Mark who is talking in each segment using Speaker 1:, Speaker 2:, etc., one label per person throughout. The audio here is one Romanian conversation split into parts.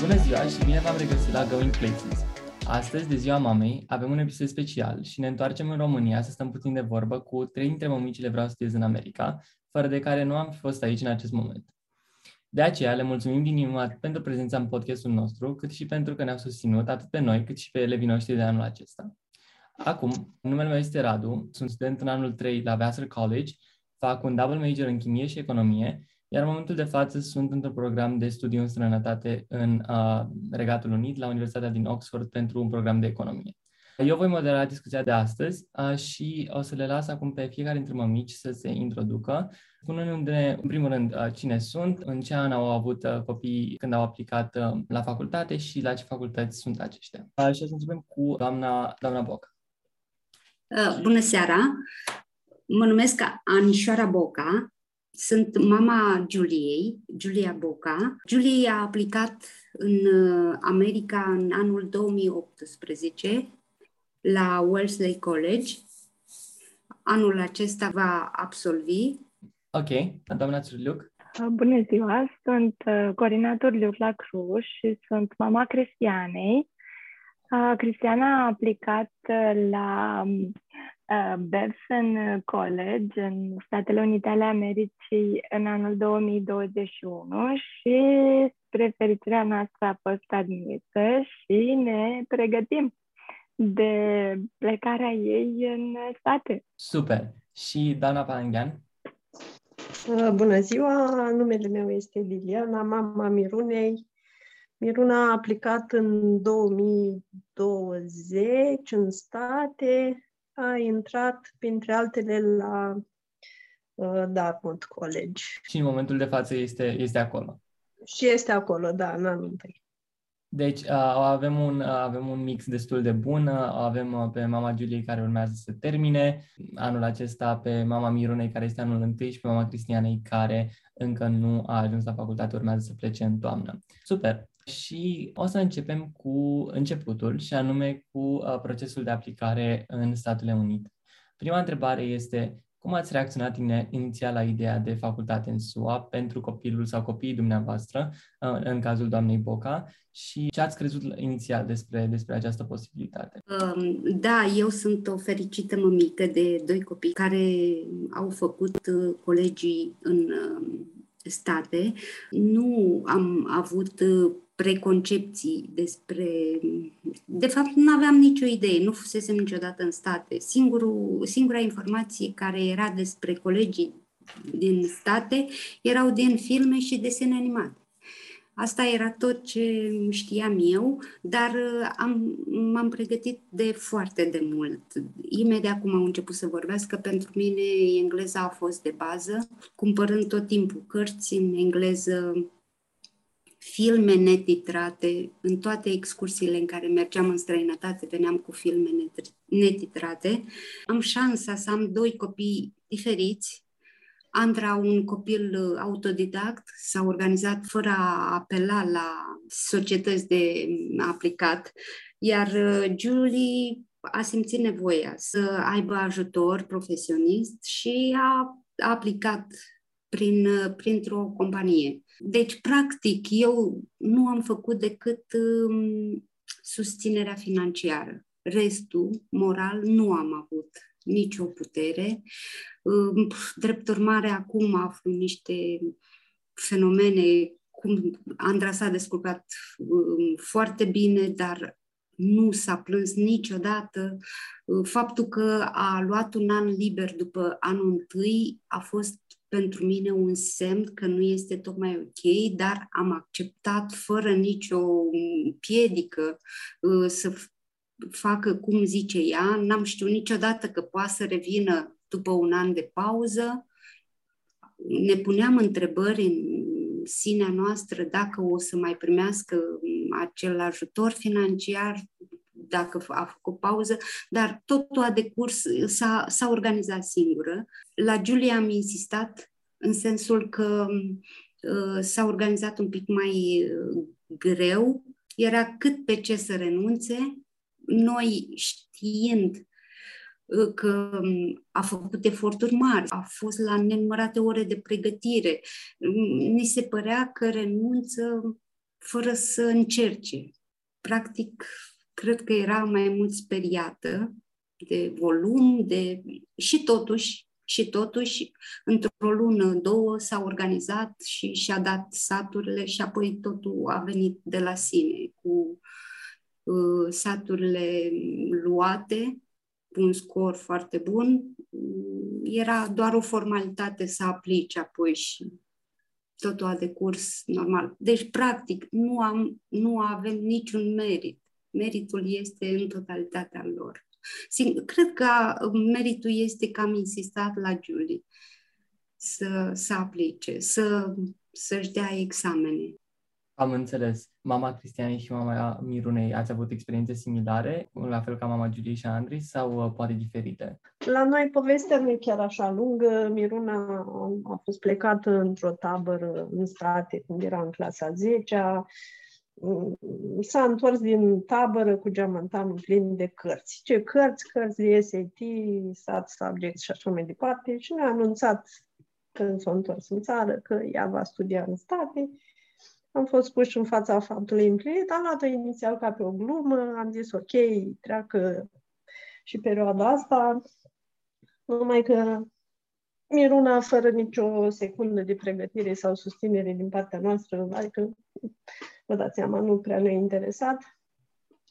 Speaker 1: bună ziua și bine v-am regăsit la Going Places. Astăzi, de ziua mamei, avem un episod special și ne întoarcem în România să stăm puțin de vorbă cu trei dintre mămicile vreau să studiez în America, fără de care nu am fi fost aici în acest moment. De aceea le mulțumim din inimă atât pentru prezența în podcastul nostru, cât și pentru că ne-au susținut atât pe noi, cât și pe elevii noștri de anul acesta. Acum, numele meu este Radu, sunt student în anul 3 la Vassar College, fac un double major în chimie și economie iar în momentul de față sunt într-un program de studiu în străinătate în uh, Regatul Unit, la Universitatea din Oxford, pentru un program de economie. Eu voi modera discuția de astăzi uh, și o să le las acum pe fiecare dintre mămici să se introducă, spunându-ne, în primul rând, uh, cine sunt, în ce an au avut uh, copii când au aplicat uh, la facultate și la ce facultăți sunt aceștia. Uh, și o să începem cu doamna, doamna Boca.
Speaker 2: Uh, bună seara! Mă numesc Anișoara Boca, sunt mama Juliei, Julia Boca. Julia a aplicat în uh, America în anul 2018 la Wellesley College. Anul acesta va absolvi.
Speaker 1: Ok, doamna Țurliuc.
Speaker 3: Uh, bună ziua, sunt uh, Corina Turliuc la Cluj și sunt mama Cristianei. Cristiana a aplicat la um, uh, Babson College în Statele Unite ale Americii în anul 2021 și spre fericirea noastră a fost admisă și ne pregătim de plecarea ei în state.
Speaker 1: Super! Și Dana Palanghean?
Speaker 4: Uh, bună ziua! Numele meu este Liliana, mama Mirunei. Miruna a aplicat în 2020 în state, a intrat, printre altele, la uh, Dartmouth College.
Speaker 1: Și în momentul de față este, este acolo.
Speaker 4: Și este acolo, da, în anul întâi.
Speaker 1: Deci uh, avem, un, uh, avem un mix destul de bun. Uh, avem uh, pe mama Juliei care urmează să termine anul acesta, pe mama Mirunei care este anul întâi și pe mama Cristianei care încă nu a ajuns la facultate, urmează să plece în toamnă. Super! Și o să începem cu începutul și anume cu uh, procesul de aplicare în Statele Unite. Prima întrebare este cum ați reacționat inițial la ideea de facultate în SUA pentru copilul sau copiii dumneavoastră, uh, în cazul doamnei Boca, și ce ați crezut inițial despre, despre această posibilitate?
Speaker 2: Um, da, eu sunt o fericită mămică de doi copii care au făcut uh, colegii în um, state. Nu am avut preconcepții despre... De fapt, nu aveam nicio idee, nu fusesem niciodată în state. Singurul, singura informație care era despre colegii din state erau din filme și desene animate. Asta era tot ce știam eu, dar am, m-am pregătit de foarte de mult. Imediat cum am început să vorbească, pentru mine engleza a fost de bază, cumpărând tot timpul cărți în engleză, filme netitrate, în toate excursiile în care mergeam în străinătate, veneam cu filme netitrate. Am șansa să am doi copii diferiți. Andra, un copil uh, autodidact, s-a organizat fără a apela la societăți de aplicat, iar uh, Julie a simțit nevoia să aibă ajutor profesionist și a, a aplicat prin, uh, printr-o companie. Deci, practic, eu nu am făcut decât um, susținerea financiară. Restul, moral, nu am avut nicio putere. Um, drept urmare, acum aflu niște fenomene, cum Andra s-a descurcat um, foarte bine, dar nu s-a plâns niciodată. Faptul că a luat un an liber după anul întâi a fost pentru mine un semn că nu este tocmai ok, dar am acceptat fără nicio piedică uh, să facă cum zice ea. N-am știut niciodată că poate să revină după un an de pauză. Ne puneam întrebări în sinea noastră dacă o să mai primească acel ajutor financiar, dacă a făcut pauză, dar totul a decurs, s-a, s-a organizat singură. La Julia am insistat în sensul că uh, s-a organizat un pic mai uh, greu, era cât pe ce să renunțe, noi știind uh, că um, a făcut eforturi mari, a fost la nenumărate ore de pregătire. Ni se părea că renunță fără să încerce. Practic, cred că era mai mult speriată de volum, de... și totuși, și totuși, într-o lună, două, s-a organizat și și-a dat saturile și apoi totul a venit de la sine, cu uh, saturile luate, cu un scor foarte bun. Era doar o formalitate să aplici apoi și totul a decurs normal. Deci, practic, nu, am, nu avem niciun merit. Meritul este în totalitatea lor. Cred că meritul este că am insistat la Julie să, să aplice, să, să-și dea examene.
Speaker 1: Am înțeles. Mama Cristianei și mama Mirunei ați avut experiențe similare, la fel ca mama Julie și Andrei, sau uh, poate diferite?
Speaker 4: La noi povestea nu e chiar așa lungă. Miruna a fost plecată într-o tabără în state când era în clasa 10 s-a întors din tabără cu geamantanul plin de cărți. Ce cărți? Cărți de SAT, SAT Subject și așa mai departe. Și ne-a anunțat când s-a întors în țară că ea va studia în state. Am fost puși în fața faptului împlinit. Am luat-o inițial ca pe o glumă. Am zis ok, treacă și perioada asta. Numai că Miruna, fără nicio secundă de pregătire sau susținere din partea noastră, adică vă dați seama, nu prea ne-a interesat.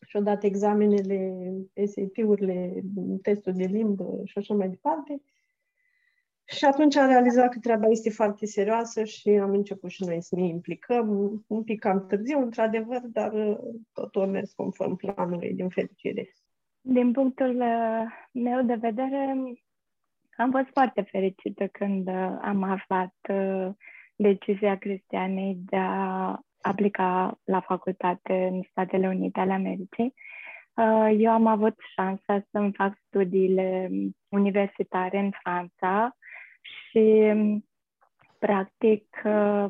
Speaker 4: Și-au dat examenele, SAT-urile, testul de limbă și așa mai departe. Și atunci am realizat că treaba este foarte serioasă și am început și noi să ne implicăm. Un pic cam târziu, într-adevăr, dar uh, totul a mers conform planului, din fericire.
Speaker 3: Din punctul uh, meu de vedere, am fost foarte fericită când uh, am aflat decizia Cristianei de a aplica la facultate în Statele Unite ale Americii. Uh, eu am avut șansa să-mi fac studiile universitare în Franța și, practic, uh,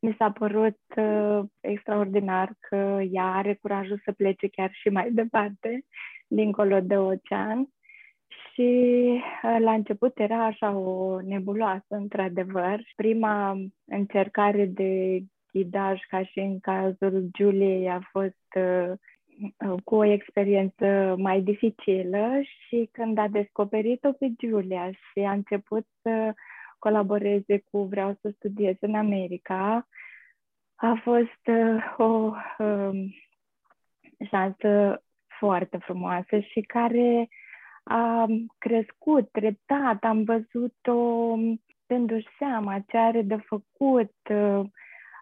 Speaker 3: mi s-a părut uh, extraordinar că ea are curajul să plece chiar și mai departe, dincolo de ocean. Și la început era așa o nebuloasă, într-adevăr. Prima încercare de ghidaj, ca și în cazul Juliei, a fost uh, cu o experiență mai dificilă și când a descoperit-o pe Julia și a început să colaboreze cu Vreau să studiez în America, a fost uh, o uh, șansă foarte frumoasă și care a crescut treptat. Am văzut-o dându-și seama ce are de făcut, uh,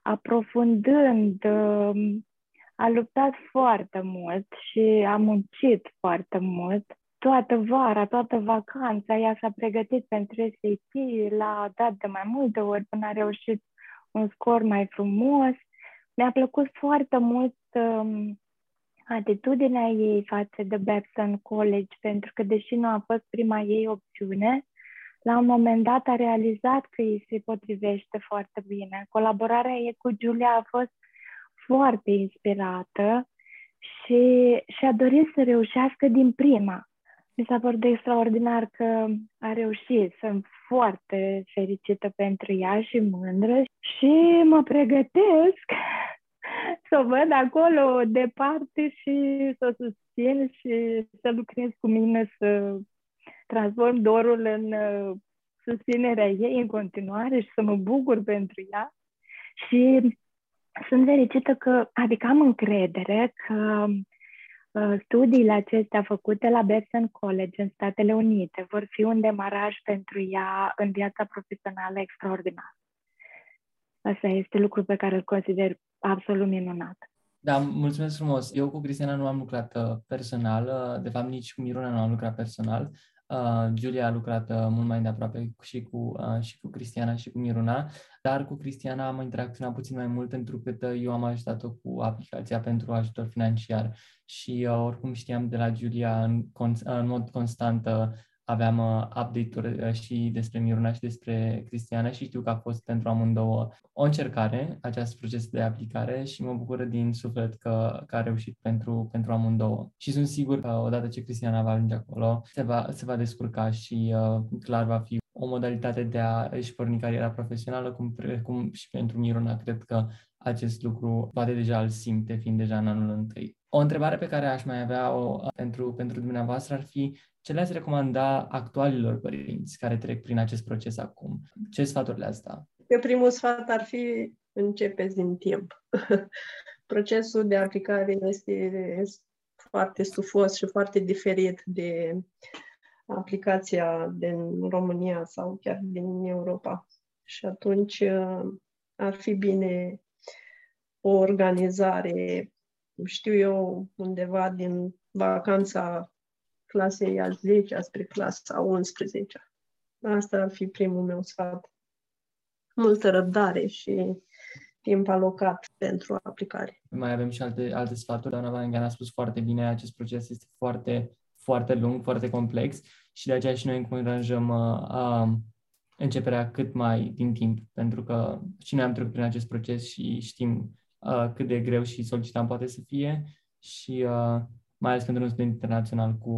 Speaker 3: aprofundând, um, a luptat foarte mult și a muncit foarte mult. Toată vara, toată vacanța, ea s-a pregătit pentru SAT, l-a dat de mai multe ori până a reușit un scor mai frumos. Mi-a plăcut foarte mult um, atitudinea ei față de Babson College, pentru că deși nu a fost prima ei opțiune, la un moment dat a realizat că îi se potrivește foarte bine. Colaborarea ei cu Julia a fost foarte inspirată și și-a dorit să reușească din prima. Mi s-a părut extraordinar că a reușit. Sunt foarte fericită pentru ea și mândră și mă pregătesc să o văd acolo departe și să o susțin și să lucrez cu mine să transform dorul în uh, susținerea ei în continuare și să mă bucur pentru ea. Și sunt fericită că, adică am încredere că uh, studiile acestea făcute la Babson College în Statele Unite vor fi un demaraj pentru ea în viața profesională extraordinar. Asta este lucru pe care îl consider absolut minunat.
Speaker 1: Da, mulțumesc frumos. Eu cu Cristiana nu am lucrat uh, personal, de fapt nici cu Miruna nu am lucrat personal. Uh, Julia a lucrat uh, mult mai de aproape și cu, uh, și cu Cristiana și cu Miruna, dar cu Cristiana am interacționat puțin mai mult pentru că uh, eu am ajutat-o cu aplicația pentru ajutor financiar. Și uh, oricum știam de la Julia în, în mod constant uh, aveam uh, update-uri uh, și despre Miruna și despre Cristiana și știu că a fost pentru amândouă o încercare, acest proces de aplicare și mă bucură din suflet că, că a reușit pentru, pentru amândouă. Și sunt sigur că odată ce Cristiana va ajunge acolo, se va, se va descurca și uh, clar va fi o modalitate de a își porni cariera profesională, cum, cum și pentru Miruna, cred că acest lucru poate deja îl simte, fiind deja în anul întâi. O întrebare pe care aș mai avea-o pentru, pentru dumneavoastră ar fi ce le-ați recomanda actualilor părinți care trec prin acest proces acum? Ce sfaturi le-ați da?
Speaker 4: Pe primul sfat ar fi începeți din timp. Procesul de aplicare este foarte stufos și foarte diferit de aplicația din România sau chiar din Europa. Și atunci uh, ar fi bine o organizare, știu eu, undeva din vacanța clasei a 10 spre clasa 11 Asta ar fi primul meu sfat. Multă răbdare și timp alocat pentru aplicare.
Speaker 1: Mai avem și alte, alte sfaturi. Doamna Valengan a spus foarte bine, acest proces este foarte, foarte lung, foarte complex și de aceea și noi încurajăm uh, uh, începerea cât mai din timp, pentru că și noi am trecut prin acest proces și știm uh, cât de greu și solicitant poate să fie și uh, mai ales pentru un student internațional cu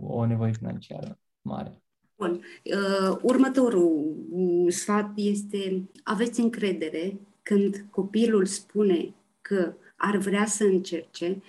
Speaker 1: o nevoie financiară mare.
Speaker 2: Bun. Uh, următorul sfat este aveți încredere când copilul spune că ar vrea să încerce,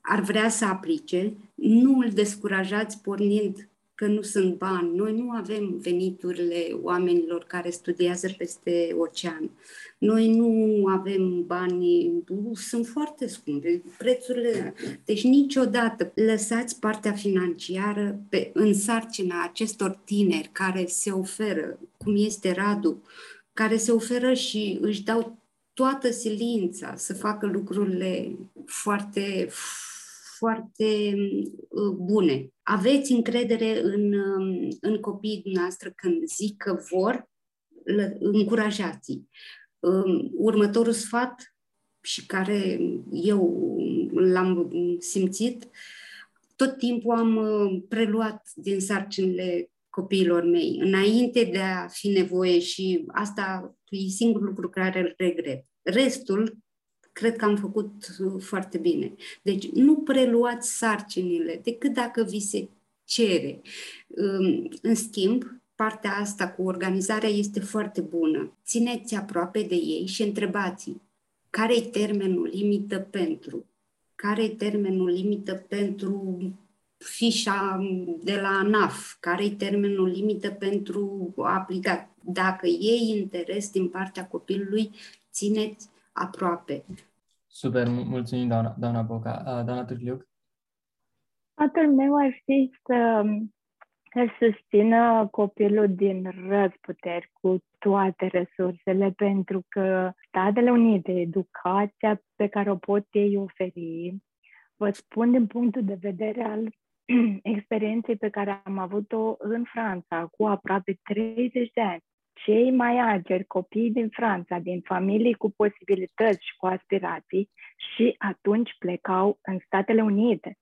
Speaker 2: ar vrea să aplice, nu îl descurajați pornind că nu sunt bani. Noi nu avem veniturile oamenilor care studiază peste ocean. Noi nu avem bani, sunt foarte scumpe, prețurile. Deci niciodată lăsați partea financiară pe, în sarcina acestor tineri care se oferă, cum este Radu, care se oferă și își dau toată silința să facă lucrurile foarte, foarte uh, bune. Aveți încredere în, um, în copiii noastre când zic că vor, încurajați-i. Um, următorul sfat și care eu l-am simțit, tot timpul am uh, preluat din sarcinile copiilor mei, înainte de a fi nevoie și asta e singurul lucru care îl regret. Restul, cred că am făcut foarte bine. Deci nu preluați sarcinile decât dacă vi se cere. În schimb, partea asta cu organizarea este foarte bună. Țineți aproape de ei și întrebați care e termenul limită pentru? Care e termenul limită pentru fișa de la ANAF, care e termenul limită pentru a aplica. Dacă e interes din partea copilului, țineți aproape.
Speaker 1: Super, mulțumim, doamna, doamna Boca. Doamna Târliuc?
Speaker 3: Sfatul meu ar fi să, să susțină copilul din răzputeri cu toate resursele, pentru că Statele Unite, educația pe care o pot ei oferi, vă spun din punctul de vedere al experienței pe care am avut-o în Franța cu aproape 30 de ani. Cei mai ageri copii din Franța, din familii cu posibilități și cu aspirații, și atunci plecau în Statele Unite.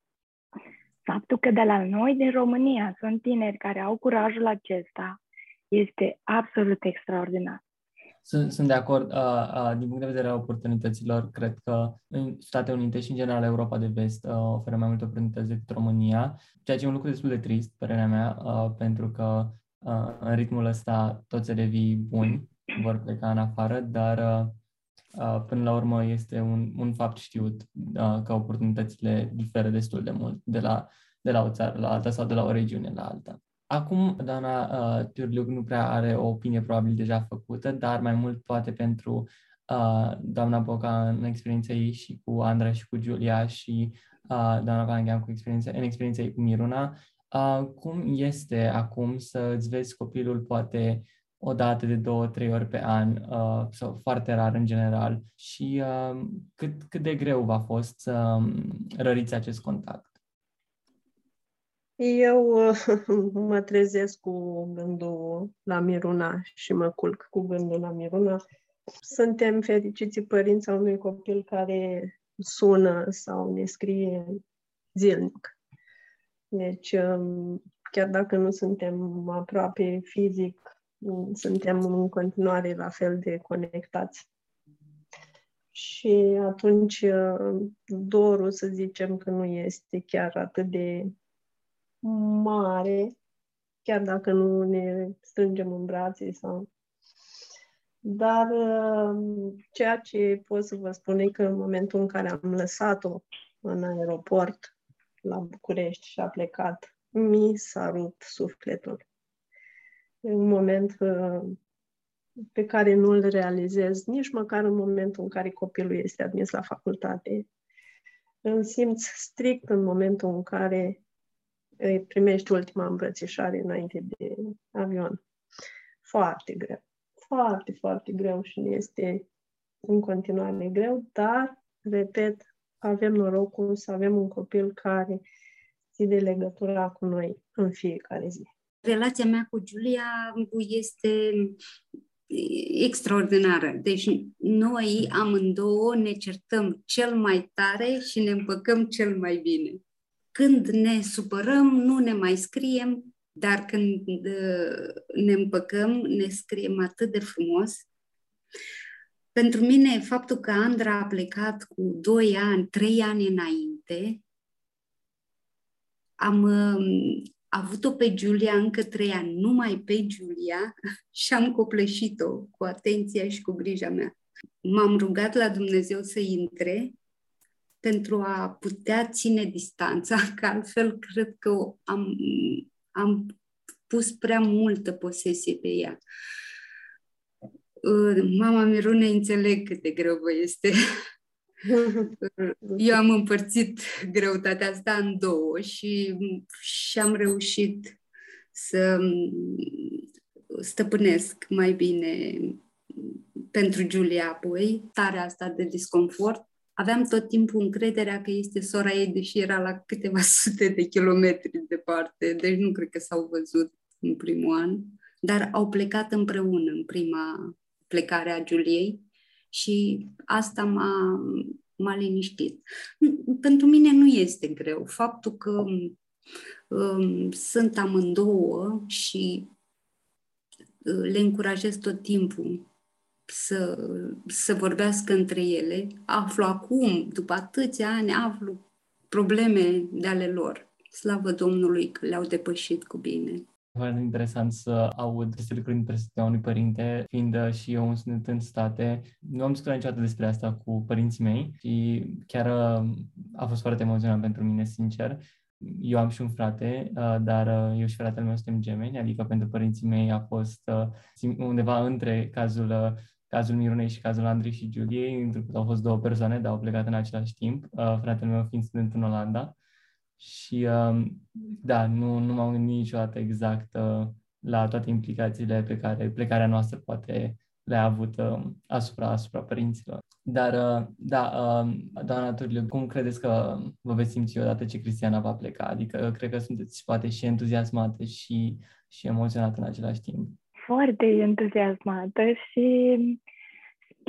Speaker 3: Faptul că de la noi din România sunt tineri care au curajul acesta este absolut extraordinar.
Speaker 1: Sunt, sunt de acord. Uh, uh, din punct de vedere al oportunităților, cred că în Statele Unite și, în general, Europa de Vest uh, oferă mai multe oportunități decât România, ceea ce e un lucru destul de trist, părerea mea, uh, pentru că uh, în ritmul ăsta toți elevii buni vor pleca în afară, dar uh, uh, până la urmă este un, un fapt știut uh, că oportunitățile diferă destul de mult de la, de la o țară la alta sau de la o regiune la alta. Acum, doamna uh, Turliuc nu prea are o opinie probabil deja făcută, dar mai mult poate pentru uh, doamna Boca în experiența ei și cu Andra și cu Giulia și uh, doamna Vangeam cu experiența, în experiența ei cu Miruna. Uh, cum este acum să îți vezi copilul poate o dată de două, trei ori pe an uh, sau foarte rar în general și uh, cât, cât de greu v-a fost să um, răriți acest contact?
Speaker 4: Eu mă trezesc cu gândul la Miruna și mă culc cu gândul la Miruna. Suntem fericiți părinți al unui copil care sună sau ne scrie zilnic. Deci, um, chiar dacă nu suntem aproape fizic, suntem în continuare la fel de conectați. Și atunci uh, dorul, să zicem, că nu este chiar atât de mare, chiar dacă nu ne strângem în brațe sau... Dar uh, ceea ce pot să vă spun e că în momentul în care am lăsat-o în aeroport la București și a plecat, mi s-a rupt sufletul. E un moment uh, pe care nu îl realizez nici măcar în momentul în care copilul este admis la facultate. Îl simți strict în momentul în care îi primești ultima îmbrățișare înainte de avion. Foarte greu. Foarte, foarte greu și este în continuare greu, dar, repet, avem norocul să avem un copil care ține legătura cu noi în fiecare zi.
Speaker 2: Relația mea cu Giulia este extraordinară. Deci noi amândouă ne certăm cel mai tare și ne împăcăm cel mai bine. Când ne supărăm, nu ne mai scriem, dar când uh, ne împăcăm, ne scriem atât de frumos. Pentru mine, faptul că Andra a plecat cu 2 ani, 3 ani înainte, am um, avut-o pe Giulia încă 3 ani, numai pe Giulia, și am copleșit-o cu atenția și cu grija mea. M-am rugat la Dumnezeu să intre pentru a putea ține distanța, că altfel cred că am, am pus prea multă posesie pe ea. Mama Mirune înțeleg cât de greu vă este. Eu am împărțit greutatea asta în două și, și am reușit să stăpânesc mai bine pentru Giulia apoi, starea asta de disconfort aveam tot timpul încrederea că este sora ei, deși era la câteva sute de kilometri departe, deci nu cred că s-au văzut în primul an, dar au plecat împreună în prima plecare a Giuliei și asta m-a, m-a liniștit. Pentru mine nu este greu. Faptul că um, sunt amândouă și uh, le încurajez tot timpul să, să vorbească între ele. Aflu acum, după atâția ani, aflu probleme de ale lor. Slavă Domnului că le-au depășit cu bine.
Speaker 1: Foarte interesant să aud aceste lucruri din perspectiva unui părinte, fiind și eu un student în state. Nu am discutat niciodată despre asta cu părinții mei și chiar a fost foarte emoționant pentru mine, sincer. Eu am și un frate, dar eu și fratele meu suntem gemeni, adică pentru părinții mei a fost undeva între cazul cazul Mirunei și cazul Andrei și Juliei, pentru că au fost două persoane, dar au plecat în același timp, uh, fratele meu fiind student în Olanda. Și uh, da, nu, nu m-am gândit niciodată exact uh, la toate implicațiile pe care plecarea noastră poate le-a avut uh, asupra, asupra părinților. Dar, uh, da, uh, doamna Turliu, cum credeți că vă veți simți odată ce Cristiana va pleca? Adică cred că sunteți poate și entuziasmate și, și emoționate în același timp
Speaker 3: foarte entuziasmată și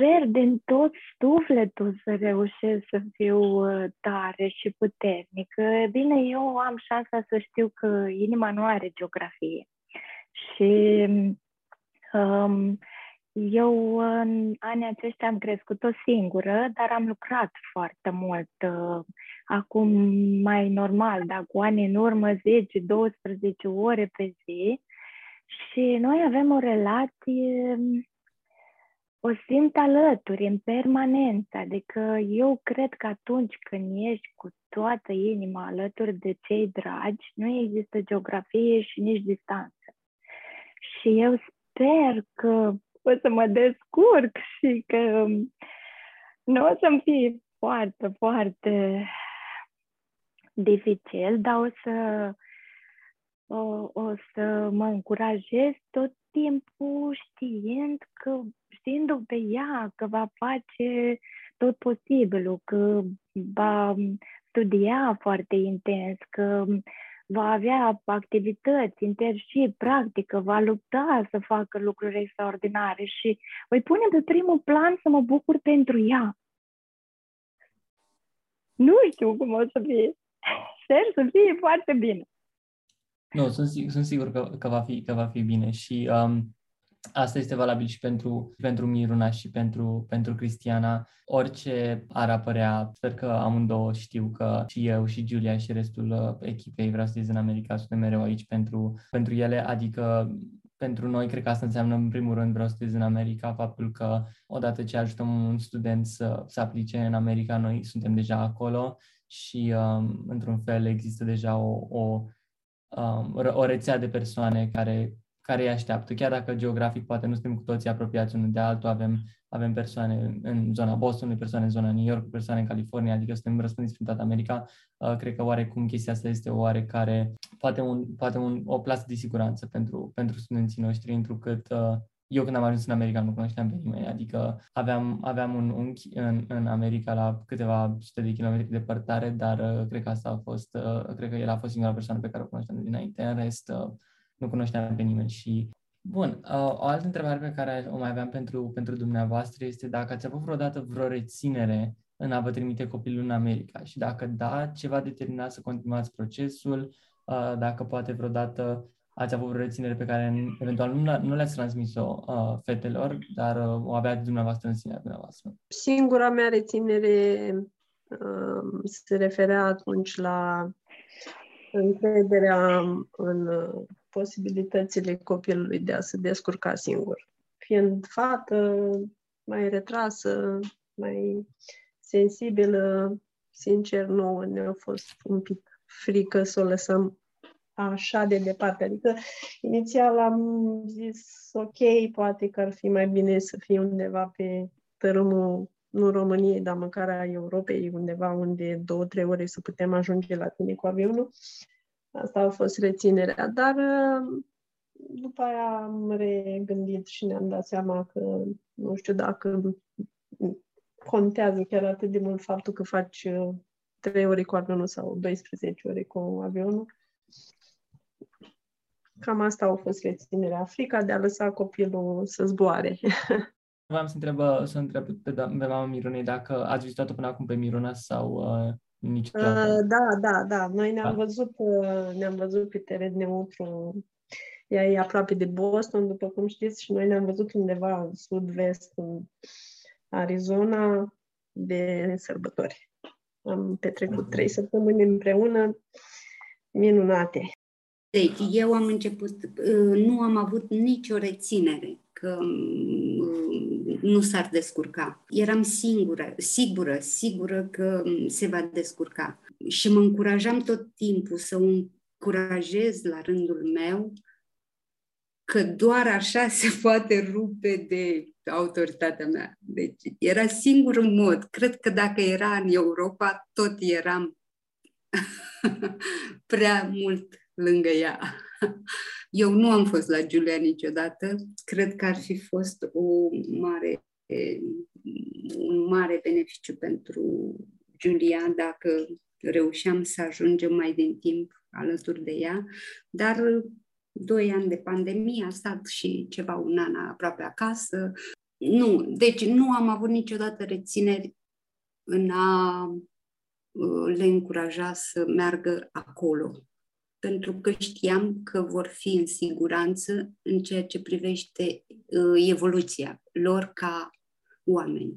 Speaker 3: sper din tot sufletul să reușesc să fiu uh, tare și puternică. Bine, eu am șansa să știu că inima nu are geografie. Și um, eu în anii aceștia am crescut-o singură, dar am lucrat foarte mult. Uh, acum mai normal, dar cu ani în urmă 10-12 ore pe zi și noi avem o relație, o simt alături, în permanență. Adică eu cred că atunci când ești cu toată inima alături de cei dragi, nu există geografie și nici distanță. Și eu sper că o să mă descurc și că nu o să-mi fie foarte, foarte dificil, dar o să o, o să mă încurajez tot timpul știind că, știindu pe ea că va face tot posibilul, că va studia foarte intens, că va avea activități, internship, practică, va lupta să facă lucruri extraordinare și voi pune pe primul plan să mă bucur pentru ea. Nu știu cum o să fie. Sper să fie foarte bine.
Speaker 1: Nu, sunt, sunt sigur că, că, va fi, că va fi bine și um, asta este valabil și pentru, pentru Miruna și pentru, pentru Cristiana. Orice ar apărea, sper că amândouă știu că și eu și Julia și restul uh, echipei Vreau să în America suntem mereu aici pentru, pentru ele, adică pentru noi, cred că asta înseamnă, în primul rând, vreau să studiez în America, faptul că odată ce ajutăm un student să, să aplice în America, noi suntem deja acolo și, um, într-un fel, există deja o, o, um, o rețea de persoane care, care îi așteaptă. Chiar dacă geografic poate nu suntem cu toții apropiați unul de altul, avem, avem persoane în zona Bostonului, persoane în zona New York, persoane în California, adică suntem răspândiți prin toată America. Uh, cred că oarecum chestia asta este oarecare, poate, un, poate un, o plasă de siguranță pentru, pentru studenții noștri, întrucât uh, eu când am ajuns în America nu cunoșteam pe nimeni, adică aveam, aveam un unchi în, în America la câteva sute de kilometri departare, dar uh, cred că asta a fost, uh, cred că el a fost singura persoană pe care o cunoșteam dinainte, în rest uh, nu cunoșteam pe nimeni și Bun, uh, o altă întrebare pe care o mai aveam pentru, pentru dumneavoastră este dacă ați avut vreodată vreo reținere în a vă trimite copilul în America și dacă da, ce v-a determinat să continuați procesul, uh, dacă poate vreodată ați avut vreo reținere pe care eventual nu, nu le-ați transmis-o uh, fetelor, dar uh, o aveați dumneavoastră în sinea dumneavoastră?
Speaker 4: Singura mea reținere uh, se referea atunci la încrederea în uh, posibilitățile copilului de a se descurca singur. Fiind fată, mai retrasă, mai sensibilă, sincer, nouă ne-a fost un pic frică să o lăsăm așa de departe. Adică, inițial am zis, ok, poate că ar fi mai bine să fie undeva pe tărâmul, nu României, dar măcar a Europei, undeva unde două, trei ore să putem ajunge la tine cu avionul. Asta a fost reținerea. Dar după aia am regândit și ne-am dat seama că nu știu dacă contează chiar atât de mult faptul că faci 3 ore cu avionul sau 12 ore cu avionul. Cam asta a fost reținerea. Frica de a lăsa copilul să zboare.
Speaker 1: Vreau să întreb, să întreb pe, pe mama Mirunei dacă ați vizitat-o până acum pe Miruna sau uh, niciodată?
Speaker 4: Uh, da, da, da. Noi ne-am da. văzut, uh, ne-am văzut pe teren neutru. Ea e aproape de Boston, după cum știți, și noi ne-am văzut undeva în sud-vest, în Arizona, de sărbători. Am petrecut trei săptămâni împreună, minunate.
Speaker 2: Deci, eu am început, uh, nu am avut nicio reținere că uh, nu s-ar descurca. Eram singură, sigură, sigură că se va descurca. Și mă încurajam tot timpul să o încurajez la rândul meu că doar așa se poate rupe de autoritatea mea. Deci era singurul mod. Cred că dacă era în Europa, tot eram prea mult lângă ea. Eu nu am fost la Giulia niciodată. Cred că ar fi fost o mare, un mare beneficiu pentru Giulia dacă reușeam să ajungem mai din timp alături de ea, dar doi ani de pandemie, a stat și ceva un an aproape acasă. Nu, deci nu am avut niciodată rețineri în a uh, le încuraja să meargă acolo pentru că știam că vor fi în siguranță în ceea ce privește uh, evoluția lor ca oameni.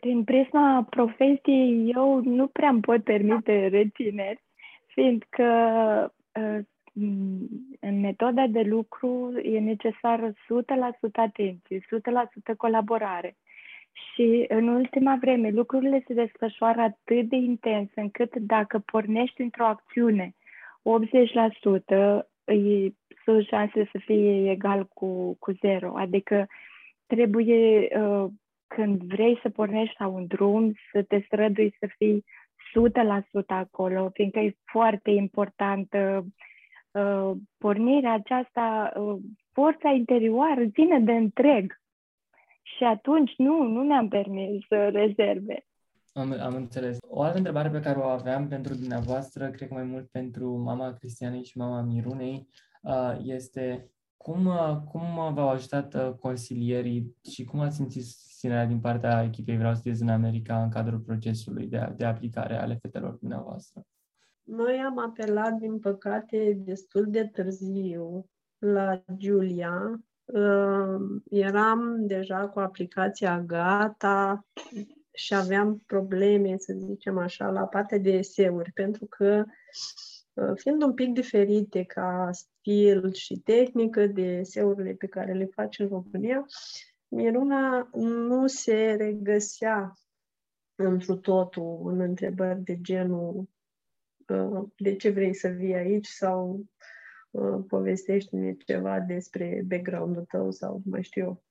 Speaker 3: Prin prisma profesiei, eu nu prea îmi pot permite rețineri, fiindcă uh, în metoda de lucru e necesară 100% atenție, 100% colaborare. Și în ultima vreme lucrurile se desfășoară atât de intens încât dacă pornești într-o acțiune 80% e, sunt șanse să fie egal cu, cu zero. Adică trebuie, uh, când vrei să pornești la un drum, să te strădui să fii 100% acolo, fiindcă e foarte importantă uh, pornirea aceasta, uh, forța interioară ține de întreg. Și atunci nu, nu ne-am permis rezerve.
Speaker 1: Am, am înțeles. O altă întrebare pe care o aveam pentru dumneavoastră, cred că mai mult pentru mama Cristianei și mama Mirunei, uh, este cum, uh, cum v-au ajutat uh, consilierii și cum ați simțit susținerea din partea echipei Vreau să în America în cadrul procesului de, de aplicare ale fetelor dumneavoastră?
Speaker 4: Noi am apelat, din păcate, destul de târziu la Giulia uh, eram deja cu aplicația gata și aveam probleme, să zicem așa, la partea de eseuri, pentru că uh, fiind un pic diferite ca stil și tehnică de eseurile pe care le faci în România, Miruna nu se regăsea întru totul în întrebări de genul uh, de ce vrei să vii aici sau uh, povestește-ne ceva despre background-ul tău sau mai știu eu.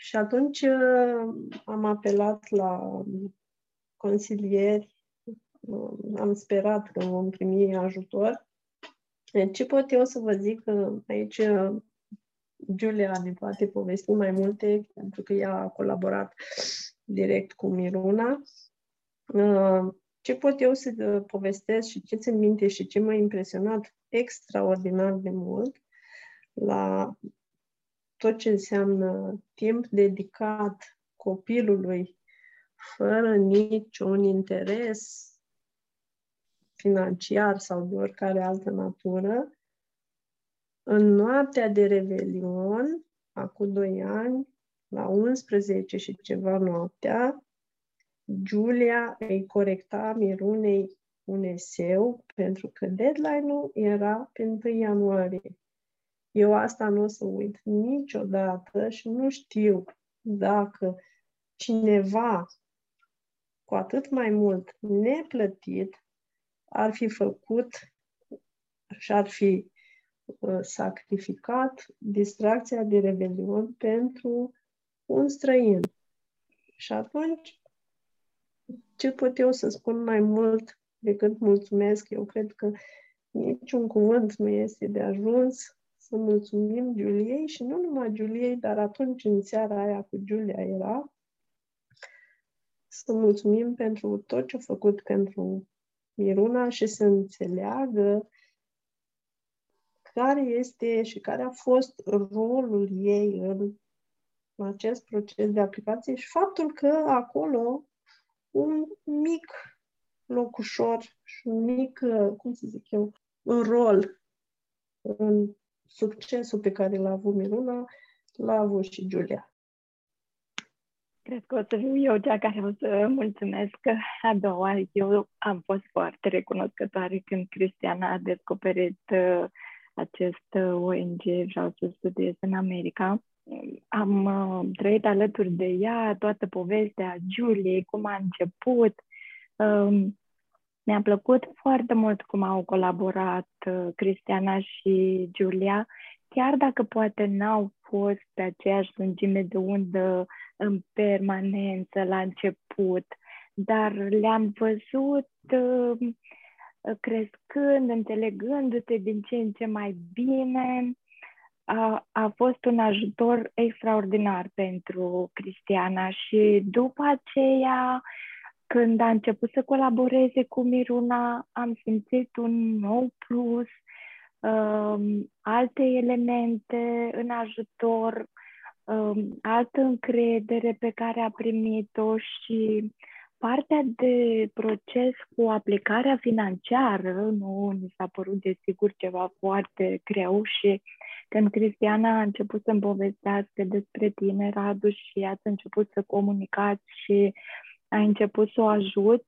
Speaker 4: Și atunci uh, am apelat la consilieri, am sperat că vom primi ajutor. Ce pot eu să vă zic? Aici Giulia ne poate povesti mai multe, pentru că ea a colaborat direct cu Miruna. Uh, ce pot eu să povestesc și ce țin minte și ce m-a impresionat extraordinar de mult la tot ce înseamnă timp dedicat copilului fără niciun interes financiar sau de oricare altă natură, în noaptea de Revelion, acum doi ani, la 11 și ceva noaptea, Julia îi corecta Mirunei un eseu, pentru că deadline-ul era pe 1 ianuarie. Eu asta nu o să uit niciodată și nu știu dacă cineva cu atât mai mult neplătit ar fi făcut și ar fi uh, sacrificat distracția de rebelion pentru un străin. Și atunci, ce pot eu să spun mai mult decât mulțumesc? Eu cred că niciun cuvânt nu este de ajuns să mulțumim Giuliei și nu numai Giuliei, dar atunci în seara aia cu Giulia era să mulțumim pentru tot ce a făcut pentru Miruna și să înțeleagă care este și care a fost rolul ei în acest proces de aplicație și faptul că acolo un mic locușor și un mic, cum să zic eu, un rol în succesul pe care l-a avut Miruna, l-a avut și Giulia.
Speaker 3: Cred că o să fiu eu cea care o să mulțumesc a doua. Eu am fost foarte recunoscătoare când Cristiana a descoperit uh, acest uh, ONG, vreau să studiez în America am uh, trăit alături de ea toată povestea Juliei, cum a început. Uh, mi-a plăcut foarte mult cum au colaborat uh, Cristiana și Julia, chiar dacă poate n-au fost pe aceeași lungime de undă în permanență la început, dar le-am văzut uh, crescând, înțelegându-te din ce în ce mai bine a, a fost un ajutor extraordinar pentru Cristiana și după aceea, când a început să colaboreze cu Miruna, am simțit un nou plus, um, alte elemente în ajutor, um, altă încredere pe care a primit-o și partea de proces cu aplicarea financiară nu? Mi s-a părut desigur ceva foarte greu și când Cristiana a început să-mi povestească despre tine, Radu, și ați început să comunicați și a început să o ajut,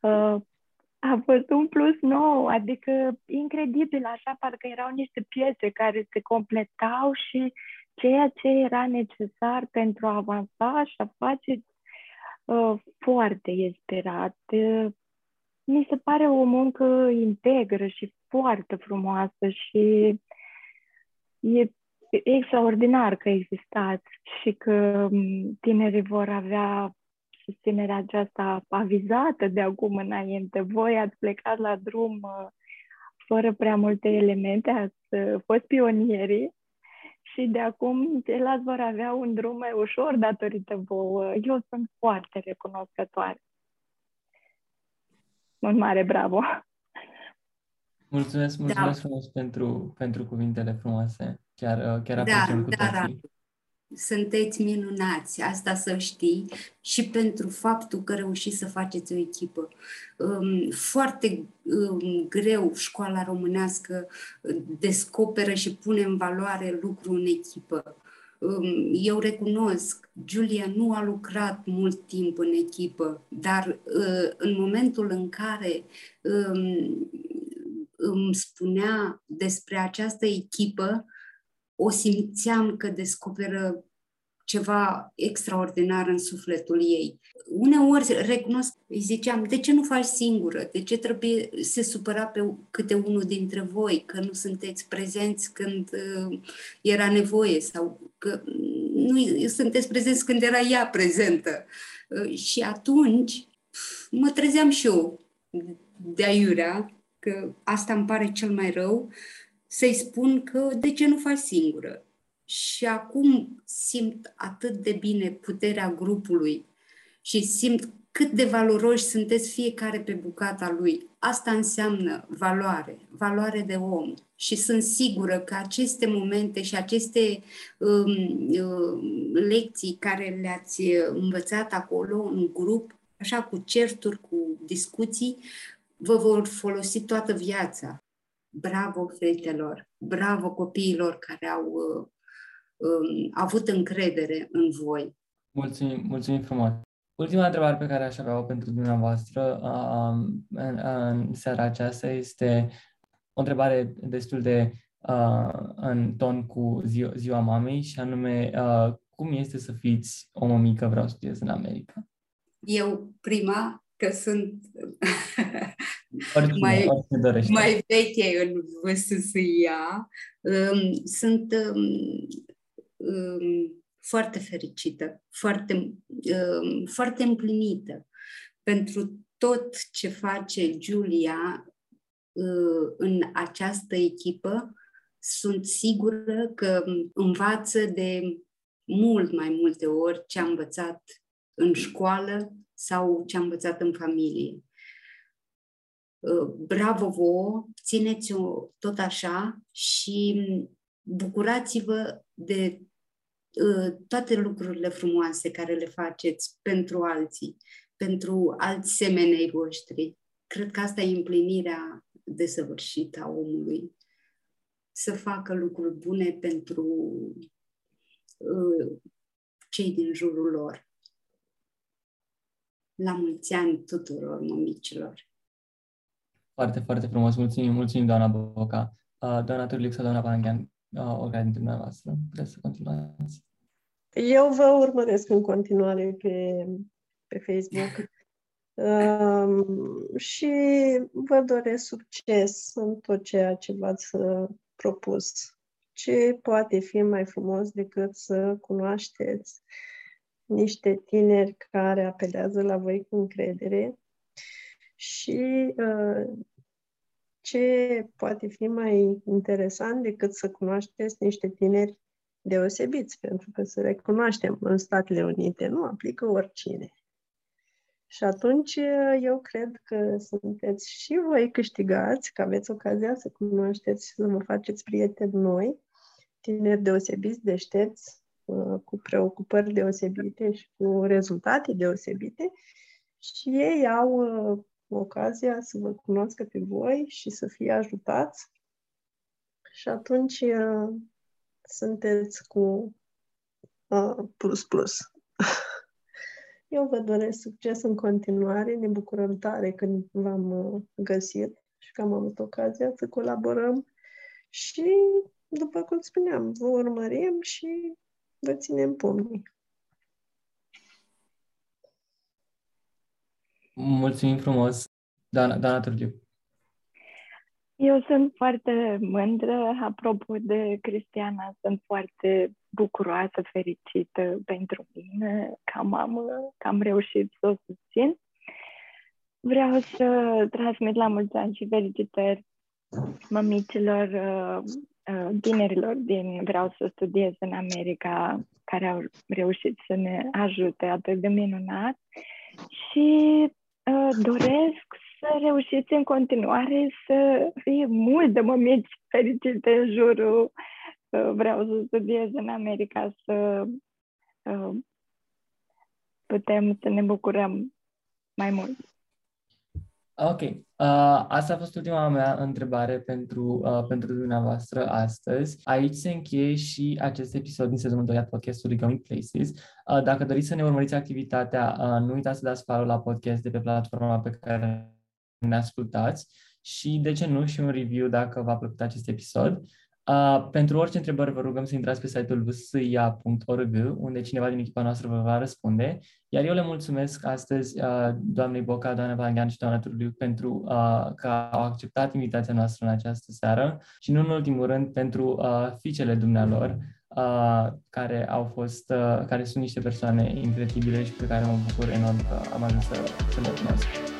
Speaker 3: uh, a fost un plus nou, adică incredibil, așa parcă erau niște piese care se completau și ceea ce era necesar pentru a avansa și a face uh, foarte esperat. Uh, mi se pare o muncă integră și foarte frumoasă și e extraordinar că existați și că tinerii vor avea susținerea aceasta avizată de acum înainte. Voi ați plecat la drum uh, fără prea multe elemente, ați uh, fost pionierii și de acum ceilalți vor avea un drum mai ușor datorită vouă. Eu sunt foarte recunoscătoare. Un mare bravo!
Speaker 1: Mulțumesc, mulțumesc da. frumos pentru, pentru cuvintele frumoase. Chiar, uh, chiar da, apreciem cu da, toții.
Speaker 2: sunteți minunați, asta să știi, și pentru faptul că reușiți să faceți o echipă. Um, foarte um, greu școala românească uh, descoperă și pune în valoare lucru în echipă. Um, eu recunosc, Julia nu a lucrat mult timp în echipă, dar uh, în momentul în care îmi spunea despre această echipă, o simțeam că descoperă ceva extraordinar în sufletul ei. Uneori, recunosc, îi ziceam, de ce nu faci singură? De ce trebuie să supăra pe câte unul dintre voi, că nu sunteți prezenți când uh, era nevoie sau că nu sunteți prezenți când era ea prezentă? Uh, și atunci mă trezeam și eu de aiurea, că asta îmi pare cel mai rău, să-i spun că de ce nu faci singură? Și acum simt atât de bine puterea grupului și simt cât de valoroși sunteți fiecare pe bucata lui. Asta înseamnă valoare, valoare de om. Și sunt sigură că aceste momente și aceste um, um, lecții care le-ați învățat acolo în grup, așa cu certuri, cu discuții, vă vor folosi toată viața. Bravo fetelor, bravo copiilor care au uh, um, avut încredere în voi.
Speaker 1: Mulțumim, mulțumim frumos. Ultima întrebare pe care aș avea-o pentru dumneavoastră um, în, în seara aceasta este o întrebare destul de uh, în ton cu ziua, ziua mamei și anume uh, cum este să fiți o mămică vreau să studiez în America?
Speaker 2: Eu prima că sunt mai, mai veche în VSSIA, um, sunt um, um, foarte fericită, foarte, um, foarte împlinită pentru tot ce face Julia uh, în această echipă. Sunt sigură că învață de mult mai multe ori ce a învățat în școală sau ce a învățat în familie. Uh, bravo vouă, țineți-o tot așa și bucurați-vă de uh, toate lucrurile frumoase care le faceți pentru alții, pentru alți semenei voștri. Cred că asta e împlinirea desăvârșită a omului. Să facă lucruri bune pentru uh, cei din jurul lor. La mulți ani tuturor mămicilor!
Speaker 1: Foarte, foarte frumos. Mulțumim, mulțumim, doamna Boca. Uh, doamna Turlic sau doamna Panaghan, uh, oricare dintre dumneavoastră. Puteți să continuați.
Speaker 4: Eu vă urmăresc în continuare pe, pe Facebook. Um, și vă doresc succes în tot ceea ce v-ați uh, propus. Ce poate fi mai frumos decât să cunoașteți niște tineri care apelează la voi cu încredere și uh, ce poate fi mai interesant decât să cunoașteți niște tineri deosebiți, pentru că să recunoaștem în Statele Unite nu aplică oricine. Și atunci uh, eu cred că sunteți și voi câștigați, că aveți ocazia să cunoașteți, să vă faceți prieteni noi, tineri deosebiți, deștepți, uh, cu preocupări deosebite și cu rezultate deosebite și ei au uh, ocazia să vă cunoască pe voi și să fie ajutați. Și atunci uh, sunteți cu uh, plus plus. Eu vă doresc succes în continuare. Ne bucurăm tare când v-am uh, găsit și că am avut ocazia să colaborăm. Și, după cum spuneam, vă urmărim și vă ținem pumnii.
Speaker 1: Mulțumim frumos, Dana, Dana Turgiu.
Speaker 3: Eu sunt foarte mândră, apropo de Cristiana, sunt foarte bucuroasă, fericită pentru mine, ca mamă, că am reușit să o susțin. Vreau să transmit la mulți ani și felicitări mămicilor, uh, uh, tinerilor din Vreau să studiez în America, care au reușit să ne ajute atât de minunat și uh, doresc să reușiți în continuare să fie multe mămici fericite în jurul. Vreau să studiez în America, să uh, putem să ne bucurăm mai mult.
Speaker 1: Ok. Uh, asta a fost ultima mea întrebare pentru, uh, pentru dumneavoastră astăzi. Aici se încheie și acest episod din sezonul 2 a podcastului Going Places. Uh, dacă doriți să ne urmăriți activitatea, uh, nu uitați să dați follow la podcast de pe platforma pe care ne ascultați și, de ce nu, și un review dacă v-a plăcut acest episod. Uh, pentru orice întrebări vă rugăm să intrați pe site-ul vsia.org, unde cineva din echipa noastră vă va răspunde. Iar eu le mulțumesc astăzi uh, doamnei Boca, doamna Vanghean și doamna Turliu pentru uh, că au acceptat invitația noastră în această seară și nu în ultimul rând pentru uh, fiicele dumnealor, uh, care au fost, uh, care sunt niște persoane incredibile și pe care mă bucur enorm că am ajuns să, să le cunosc.